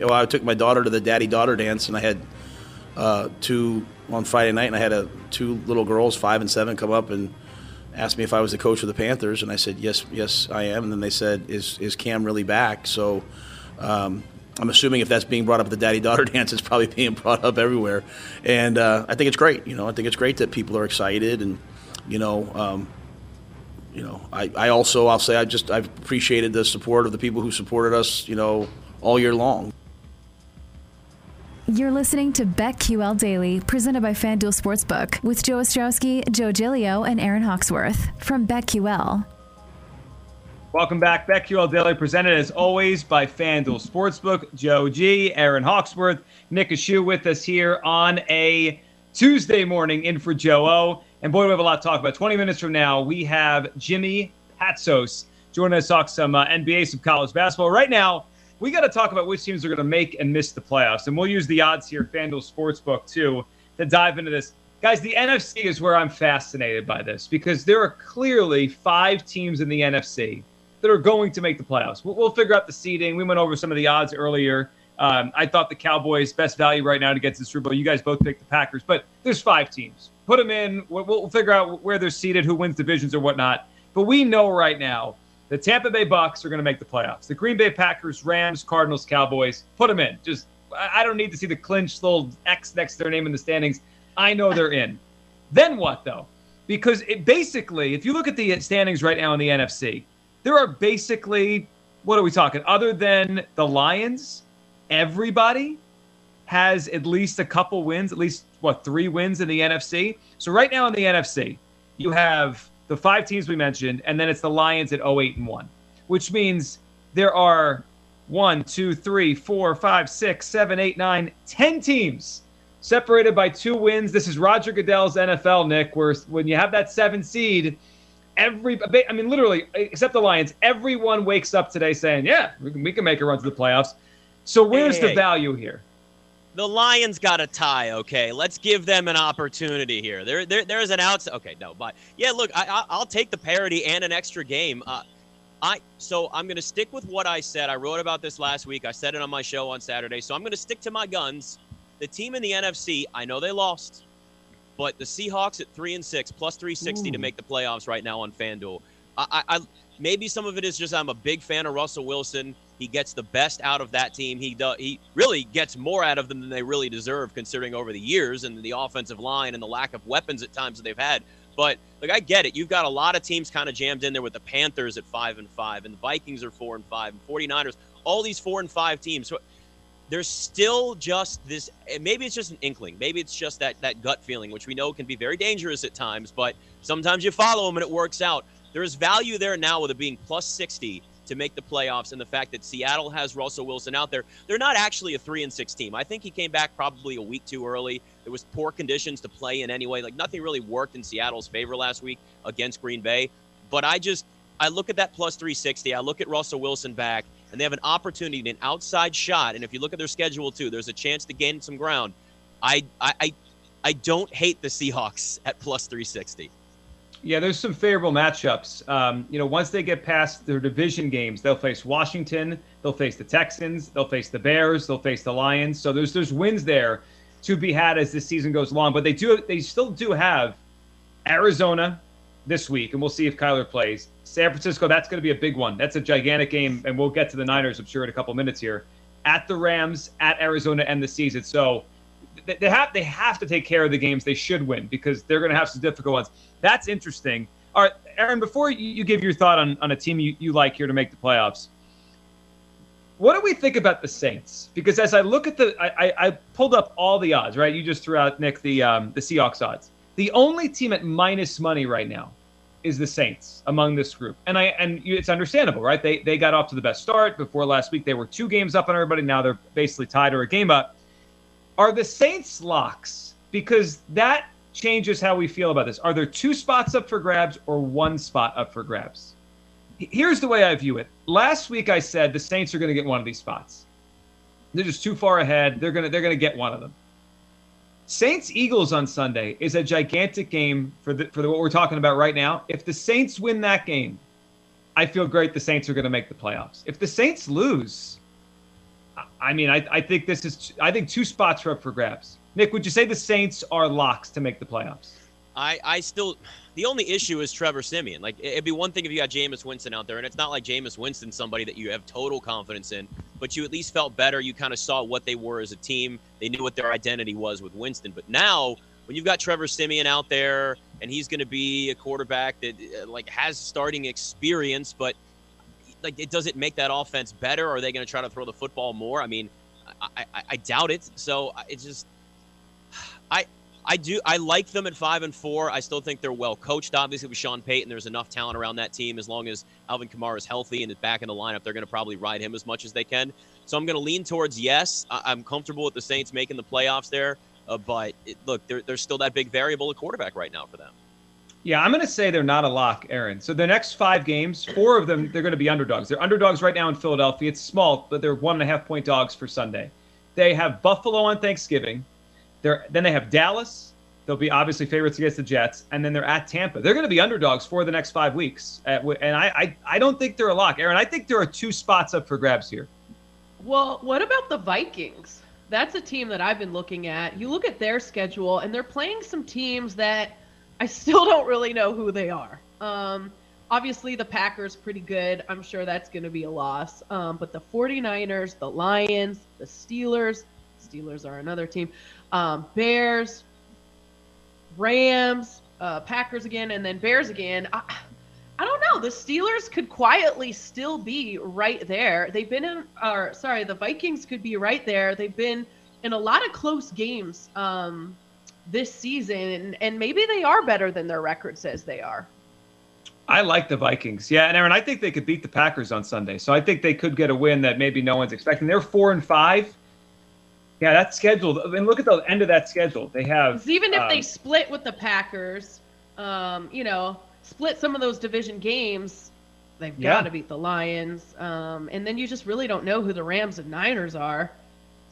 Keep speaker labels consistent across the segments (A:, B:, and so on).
A: You know, I took my daughter to the daddy daughter dance, and I had uh, two on Friday night, and I had a, two little girls, five and seven, come up and asked me if I was the coach of the Panthers, and I said yes, yes, I am. And then they said, is is Cam really back? So. Um, I'm assuming if that's being brought up at the daddy daughter dance, it's probably being brought up everywhere, and uh, I think it's great. You know, I think it's great that people are excited, and you know, um, you know, I, I also I'll say I just I've appreciated the support of the people who supported us, you know, all year long.
B: You're listening to BetQL Daily, presented by FanDuel Sportsbook, with Joe Ostrowski, Joe Giglio, and Aaron Hawksworth from BetQL.
C: Welcome back. BetQL Daily, presented as always by FanDuel Sportsbook. Joe G, Aaron Hawksworth, Nick Ashooh with us here on a Tuesday morning in for Joe O. And boy, we have a lot to talk about. 20 minutes from now, we have Jimmy Patsos joining us to talk some uh, NBA, some college basketball. Right now, we got to talk about which teams are going to make and miss the playoffs. And we'll use the odds here, FanDuel Sportsbook, too, to dive into this. Guys, the NFC is where I'm fascinated by this because there are clearly five teams in the NFC that are going to make the playoffs. We'll, we'll figure out the seeding. We went over some of the odds earlier. Um, I thought the Cowboys' best value right now to get to the Super Bowl. You guys both picked the Packers, but there's five teams. Put them in. We'll, we'll figure out where they're seated, who wins divisions or whatnot. But we know right now the Tampa Bay Bucks are going to make the playoffs. The Green Bay Packers, Rams, Cardinals, Cowboys, put them in. Just I don't need to see the clinched little X next to their name in the standings. I know they're in. Then what though? Because it basically, if you look at the standings right now in the NFC, there are basically what are we talking? Other than the Lions, everybody has at least a couple wins, at least what three wins in the NFC. So right now in the NFC, you have the five teams we mentioned, and then it's the Lions at 08 and 1, which means there are one, two, three, four, five, six, seven, eight, nine, ten teams separated by two wins. This is Roger Goodell's NFL, Nick, where when you have that seven seed, every, I mean, literally, except the Lions, everyone wakes up today saying, yeah, we can, we can make a run to the playoffs. So where's hey, the hey. value here?
D: The Lions got a tie. Okay, let's give them an opportunity here. There, there there's an outside. Okay, no, but yeah, look, I, I, will take the parity and an extra game. Uh, I so I'm going to stick with what I said. I wrote about this last week. I said it on my show on Saturday. So I'm going to stick to my guns. The team in the NFC, I know they lost, but the Seahawks at three and six plus 360 Ooh. to make the playoffs right now on FanDuel. I, I, I maybe some of it is just I'm a big fan of Russell Wilson. He gets the best out of that team. He. He really gets more out of them than they really deserve, considering over the years and the offensive line and the lack of weapons at times that they've had. But like I get it. You've got a lot of teams kind of jammed in there with the Panthers at five and five, and the Vikings are four and five, and 49ers. All these four and five teams. So there's still just this. Maybe it's just an inkling. Maybe it's just that that gut feeling, which we know can be very dangerous at times. But sometimes you follow them and it works out. There's value there now with it being plus 60 to make the playoffs and the fact that Seattle has Russell Wilson out there. They're not actually a 3 and 6 team. I think he came back probably a week too early. There was poor conditions to play in anyway. Like nothing really worked in Seattle's favor last week against Green Bay. But I just I look at that plus 360. I look at Russell Wilson back and they have an opportunity, an outside shot. And if you look at their schedule too, there's a chance to gain some ground. I I I, I don't hate the Seahawks at plus 360.
C: Yeah, there's some favorable matchups. Um, you know, once they get past their division games, they'll face Washington, they'll face the Texans, they'll face the Bears, they'll face the Lions. So there's there's wins there to be had as this season goes along. But they do they still do have Arizona, this week, and we'll see if Kyler plays. San Francisco, that's going to be a big one. That's a gigantic game, and we'll get to the Niners, I'm sure, in a couple minutes here. At the Rams, at Arizona, end the season. So they have they have to take care of the games they should win because they're going to have some difficult ones. That's interesting. All right, Aaron, before you, give your thought on, on a team you, you like here to make the playoffs, what do we think about the Saints? Because as I look at the, I, I, I pulled up all the odds, right? You just threw out Nick the um, the Seahawks odds. The only team at minus money right now is the Saints among this group, and I and it's understandable, right? They they got off to the best start before last week. They were two games up on everybody. Now they're basically tied or a game up. Are the Saints locks? Because that changes how we feel about this. Are there two spots up for grabs or one spot up for grabs? Here's the way I view it. Last week I said the Saints are going to get one of these spots. They're just too far ahead. They're going to they're going to get one of them. Saints Eagles on Sunday is a gigantic game for the for the, what we're talking about right now. If the Saints win that game, I feel great the Saints are going to make the playoffs. If the Saints lose, I mean, I, I think this is I think two spots are up for grabs. Nick, would you say the Saints are locks to make the playoffs?
D: I, I still the only issue is Trevor Siemian. Like it'd be one thing if you got Jameis Winston out there, and it's not like Jameis Winston somebody that you have total confidence in, but you at least felt better. You kind of saw what they were as a team. They knew what their identity was with Winston. But now when you've got Trevor Siemian out there and he's going to be a quarterback that like has starting experience, but like it does it make that offense better? Or Are they going to try to throw the football more? I mean, I, I, I doubt it. So it's just I I do. I like them at five and four. I still think they're well coached. Obviously, with Sean Payton, there's enough talent around that team. As long as Alvin Kamara is healthy and is back in the lineup, they're going to probably ride him as much as they can. So I'm going to lean towards yes. I- am comfortable with the Saints making the playoffs there. Uh, but it, look, there's still that big variable at quarterback right now for them.
C: Yeah, I'm going to say they're not a lock, Aaron. So the next five games, four of them, they're going to be underdogs. They're underdogs right now in Philadelphia. It's small, but they're one and a half point dogs for Sunday. They have Buffalo on Thanksgiving. They're, then they have Dallas. They'll be obviously favorites against the Jets, and then they're at Tampa. They're going to be underdogs for the next five weeks, uh, and I, I, I don't think they're a lock, Aaron. I think there are two spots up for grabs here.
E: Well, what about the Vikings? That's a team that I've been looking at. You look at their schedule, and they're playing some teams that I still don't really know who they are. Um, obviously, the Packers pretty good. I'm sure that's going to be a loss. Um, but the 49ers, the Lions, the Steelers, Steelers are another team um, Bears, Rams, uh, Packers again, and then Bears again. I, I don't know. The Steelers could quietly still be right there. They've been in, or sorry, the Vikings could be right there. They've been in a lot of close games um, this season, and, and maybe they are better than their record says they are.
C: I like the Vikings. Yeah, and Aaron, I think they could beat the Packers on Sunday. So I think they could get a win that maybe no one's expecting. They're four and five. Yeah, that's scheduled. I mean, look at the end of that schedule. They have
E: even if um, they split with the Packers, um, you know, split some of those division games, they've got to beat the Lions. Um, and then you just really don't know who the Rams and Niners are,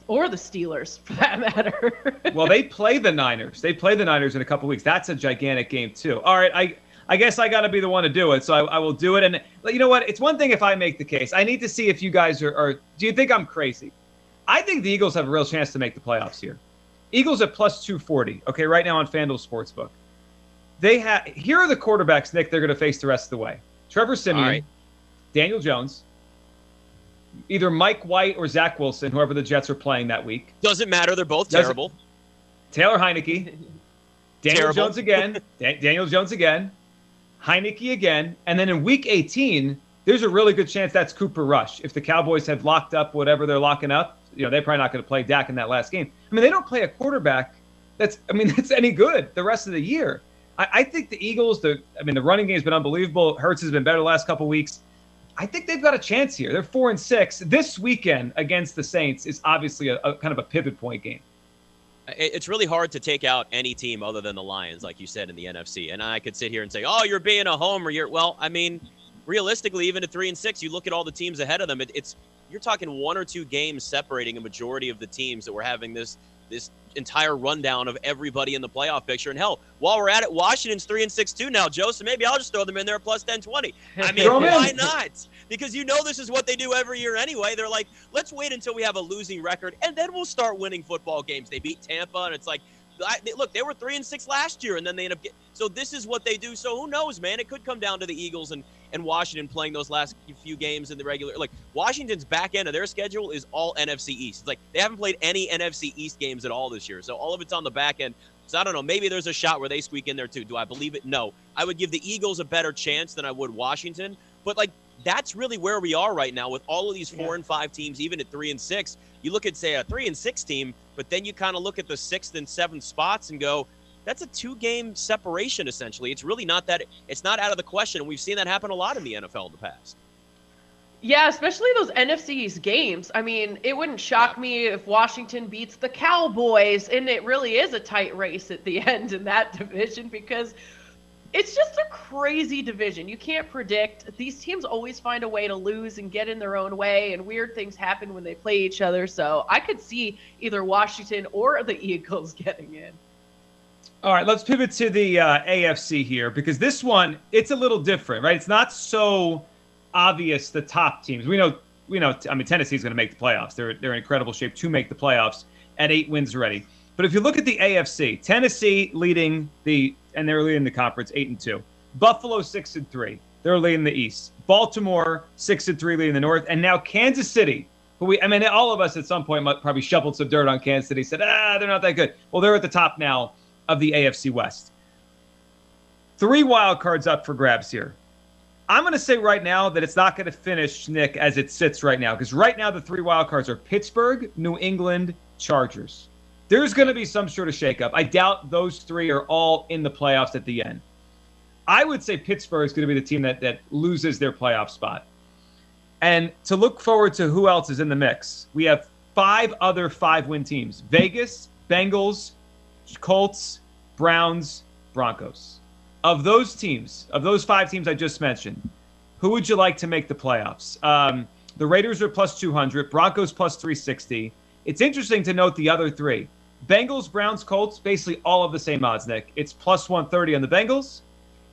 E: or the Steelers for that matter.
C: well, they play the Niners. They play the Niners in a couple weeks. That's a gigantic game too. All right, I. I guess I got to be the one to do it, so I, I, will do it. And you know what? It's one thing if I make the case. I need to see if you guys are. are do you think I'm crazy? I think the Eagles have a real chance to make the playoffs here. Eagles at plus 240, okay, right now on FanDuel Sportsbook. They have here are the quarterbacks, Nick, they're going to face the rest of the way. Trevor Siemian, right. Daniel Jones, either Mike White or Zach Wilson, whoever the Jets are playing that week.
D: Doesn't matter. They're both Doesn't, terrible.
C: Taylor Heinicke, Daniel terrible. Jones again, Daniel Jones again, Heinicke again, and then in week 18, there's a really good chance that's Cooper Rush. If the Cowboys have locked up whatever they're locking up, you know, they're probably not going to play Dak in that last game. I mean, they don't play a quarterback that's, I mean, that's any good the rest of the year. I, I think the Eagles, the, I mean, the running game's been unbelievable. Hurts has been better the last couple weeks. I think they've got a chance here. They're four and six. This weekend against the Saints is obviously a, a kind of a pivot point game.
D: It's really hard to take out any team other than the Lions, like you said in the NFC. And I could sit here and say, "Oh, you're being a homer." You're well. I mean, realistically, even at three and six, you look at all the teams ahead of them. It, it's you're talking one or two games separating a majority of the teams that we're having this this entire rundown of everybody in the playoff picture. And hell, while we're at it, Washington's three and six two now, Joe. So maybe I'll just throw them in there plus 10 20. I mean, why not? Because you know this is what they do every year anyway. They're like, let's wait until we have a losing record and then we'll start winning football games. They beat Tampa, and it's like, I, look, they were three and six last year, and then they end up get, so this is what they do. So who knows, man? It could come down to the Eagles and and Washington playing those last few games in the regular. Like Washington's back end of their schedule is all NFC East. It's like they haven't played any NFC East games at all this year, so all of it's on the back end. So I don't know. Maybe there's a shot where they squeak in there too. Do I believe it? No. I would give the Eagles a better chance than I would Washington. But like that's really where we are right now with all of these four yeah. and five teams, even at three and six. You look at say a three and six team, but then you kind of look at the sixth and seventh spots and go, that's a two game separation essentially. It's really not that it's not out of the question. We've seen that happen a lot in the NFL in the past.
E: Yeah, especially those NFC East games. I mean, it wouldn't shock yeah. me if Washington beats the Cowboys, and it really is a tight race at the end in that division because it's just a crazy division. You can't predict. These teams always find a way to lose and get in their own way, and weird things happen when they play each other. So I could see either Washington or the Eagles getting in.
C: All right, let's pivot to the uh, AFC here because this one it's a little different, right? It's not so obvious the top teams. We know, we know. I mean, Tennessee's going to make the playoffs. They're they're in incredible shape to make the playoffs at eight wins already. But if you look at the AFC, Tennessee leading the and they're leading the conference eight and two. Buffalo six and three. They're leading the East. Baltimore six and three leading the North, and now Kansas City. Who we I mean, all of us at some point probably shoveled some dirt on Kansas City. Said ah, they're not that good. Well, they're at the top now of the AFC West. Three wild cards up for grabs here. I'm going to say right now that it's not going to finish, Nick, as it sits right now, because right now the three wild cards are Pittsburgh, New England, Chargers there's going to be some sort of shakeup. I doubt those three are all in the playoffs at the end. I would say Pittsburgh is going to be the team that, that loses their playoff spot. And to look forward to who else is in the mix, we have five other five win teams Vegas, Bengals, Colts, Browns, Broncos. Of those teams, of those five teams I just mentioned, who would you like to make the playoffs? Um, the Raiders are plus 200, Broncos plus 360. It's interesting to note the other three. Bengals, Browns, Colts, basically all of the same odds, Nick. It's plus 130 on the Bengals.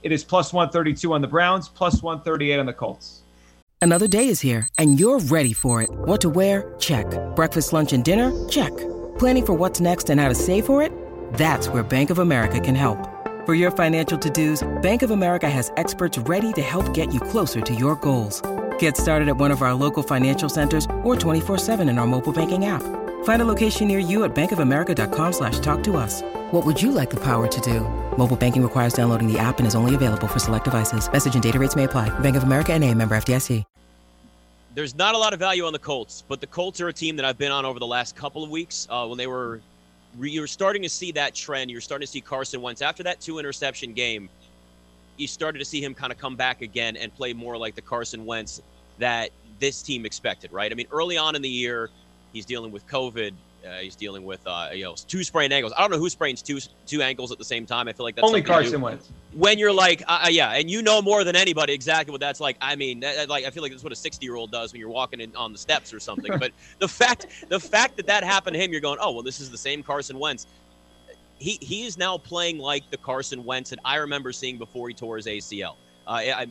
C: It is plus 132 on the Browns, plus 138 on the Colts.
F: Another day is here, and you're ready for it. What to wear? Check. Breakfast, lunch, and dinner? Check. Planning for what's next and how to save for it? That's where Bank of America can help. For your financial to dos, Bank of America has experts ready to help get you closer to your goals. Get started at one of our local financial centers or 24 7 in our mobile banking app. Find a location near you at bankofamerica.com slash talk to us. What would you like the power to do? Mobile banking requires downloading the app and is only available for select devices. Message and data rates may apply. Bank of America and a member FDIC.
D: There's not a lot of value on the Colts, but the Colts are a team that I've been on over the last couple of weeks uh, when they were you're starting to see that trend. You're starting to see Carson Wentz after that two interception game. You started to see him kind of come back again and play more like the Carson Wentz that this team expected, right? I mean, early on in the year, He's dealing with COVID. Uh, he's dealing with uh, you know two sprained ankles. I don't know who sprains two two ankles at the same time. I feel like that's
C: only Carson Wentz.
D: When you're like, uh, uh, yeah, and you know more than anybody exactly what that's like. I mean, that, like I feel like that's what a 60 year old does when you're walking in on the steps or something. but the fact the fact that that happened to him, you're going, oh well, this is the same Carson Wentz. He he is now playing like the Carson Wentz that I remember seeing before he tore his ACL. Uh, I,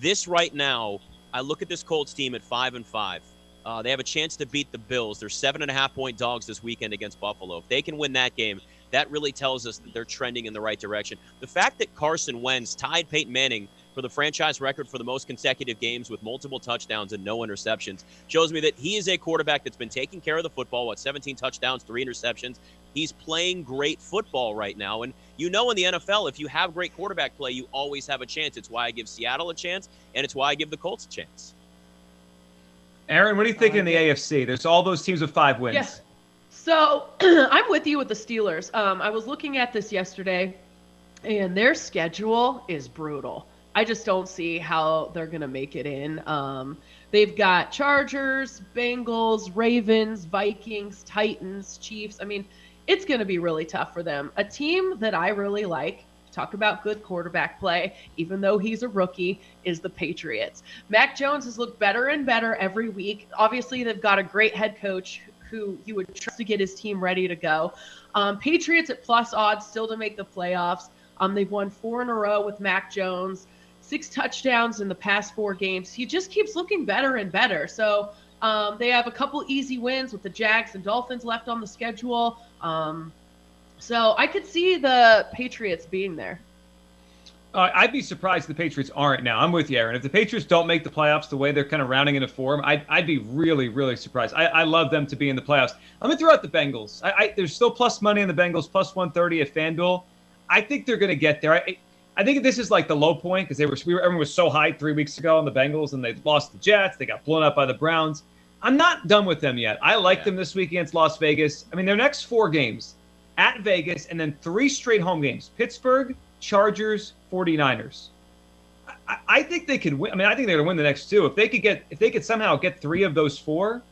D: this right now, I look at this Colts team at five and five. Uh, they have a chance to beat the Bills. They're seven and a half point dogs this weekend against Buffalo. If they can win that game, that really tells us that they're trending in the right direction. The fact that Carson Wentz tied Peyton Manning for the franchise record for the most consecutive games with multiple touchdowns and no interceptions shows me that he is a quarterback that's been taking care of the football. What 17 touchdowns, three interceptions. He's playing great football right now, and you know in the NFL, if you have great quarterback play, you always have a chance. It's why I give Seattle a chance, and it's why I give the Colts a chance.
C: Aaron, what do you think uh, in the AFC? There's all those teams with five wins.
E: Yeah. So I'm with you with the Steelers. Um, I was looking at this yesterday, and their schedule is brutal. I just don't see how they're going to make it in. Um, they've got Chargers, Bengals, Ravens, Vikings, Titans, Chiefs. I mean, it's going to be really tough for them. A team that I really like talk about good quarterback play, even though he's a rookie, is the Patriots. Mac Jones has looked better and better every week. Obviously, they've got a great head coach who you would trust to get his team ready to go. Um, Patriots at plus odds still to make the playoffs. Um, they've won four in a row with Mac Jones, six touchdowns in the past four games. He just keeps looking better and better. So um, they have a couple easy wins with the Jags and Dolphins left on the schedule. Um, So I could see the Patriots being there.
C: Uh, I'd be surprised if the Patriots aren't now. I'm with you, Aaron. If the Patriots don't make the playoffs the way they're kind of rounding into form, I'd, I'd be really, really surprised. I, I love them to be in the playoffs. I'm going to throw out the Bengals. I, I, there's still plus money in the Bengals, plus 130 at FanDuel. I think they're going to get there. I, I think this is like the low point because they were, we were everyone was so high three weeks ago on the Bengals and they lost the Jets. They got blown up by the Browns. I'm not done with them yet. I like yeah. them this week against Las Vegas. I mean, their next four games at Vegas and then three straight home games Pittsburgh, Chargers, 49ers. I, I think they could win. I mean, I think they're going to win the next two. If they could get, if they could somehow get three of those four,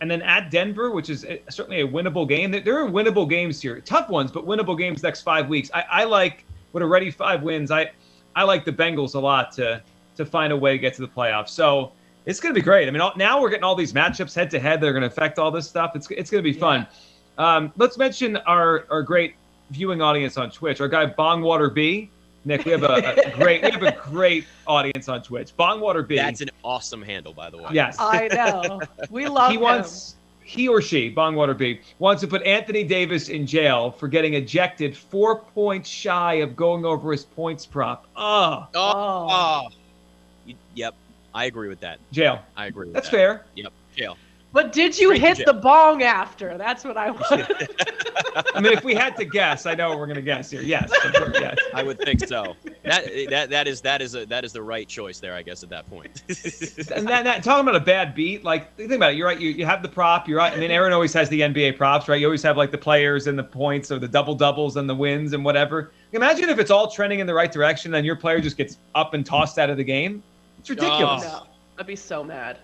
C: and then at Denver, which is eh, certainly a winnable game. There are winnable games here, tough ones, but winnable games next five weeks. I, I like with already five wins. I I like the Bengals a lot to to find a way to get to the playoffs. So it's going to be great. I mean, now we're getting all these matchups head to head. They're going to affect all this stuff. It's it's going to be fun. Um, let's mention our our great viewing audience on Twitch. Our guy Bongwater B Nick, we have a, a, great we have a great audience on Twitch. Bongwater B.
D: That's an awesome handle, by the way.
C: Yes.
E: I know. We love him.
C: he
E: him.
C: wants he or she, Bongwater B, wants to put Anthony Davis in jail for getting ejected four points shy of going over his points prop. Oh.
D: Oh. oh. Yep. I agree with that.
C: Jail.
D: I agree
C: That's
D: that.
C: fair.
D: Yep. Jail.
E: But did you Straight hit the bong after? That's what I want.
C: I mean, if we had to guess, I know what we're going to guess here. Yes, yes,
D: I would think so. That that that is that is a that is the right choice there, I guess, at that point.
C: and that, that talking about a bad beat, like think about it. You're right. You, you have the prop. You're right. I mean, Aaron always has the NBA props, right? You always have like the players and the points or the double doubles and the wins and whatever. Imagine if it's all trending in the right direction, and your player just gets up and tossed out of the game. It's ridiculous.
E: Oh, no. I'd be so mad.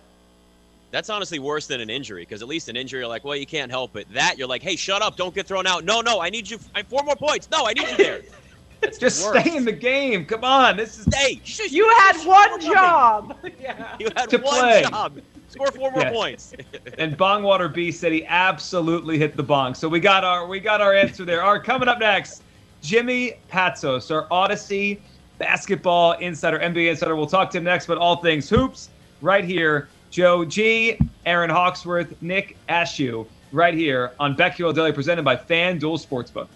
D: That's honestly worse than an injury because at least an injury, you're like, well, you can't help it. That you're like, hey, shut up, don't get thrown out. No, no, I need you. I have four more points. No, I need you there.
C: That's just stay in the game. Come on, this is
D: stay.
E: You had one job.
D: yeah. You had to one play. job. Score four more yes. points.
C: and Bongwater B said he absolutely hit the bong. So we got our we got our answer there. All right, coming up next, Jimmy Patsos, our Audacy basketball insider, NBA insider. We'll talk to him next, but all things hoops right here Joe G, Aaron Hawksworth, Nick Ashooh, right here on BetQL Daily, presented by FanDuel Sportsbook.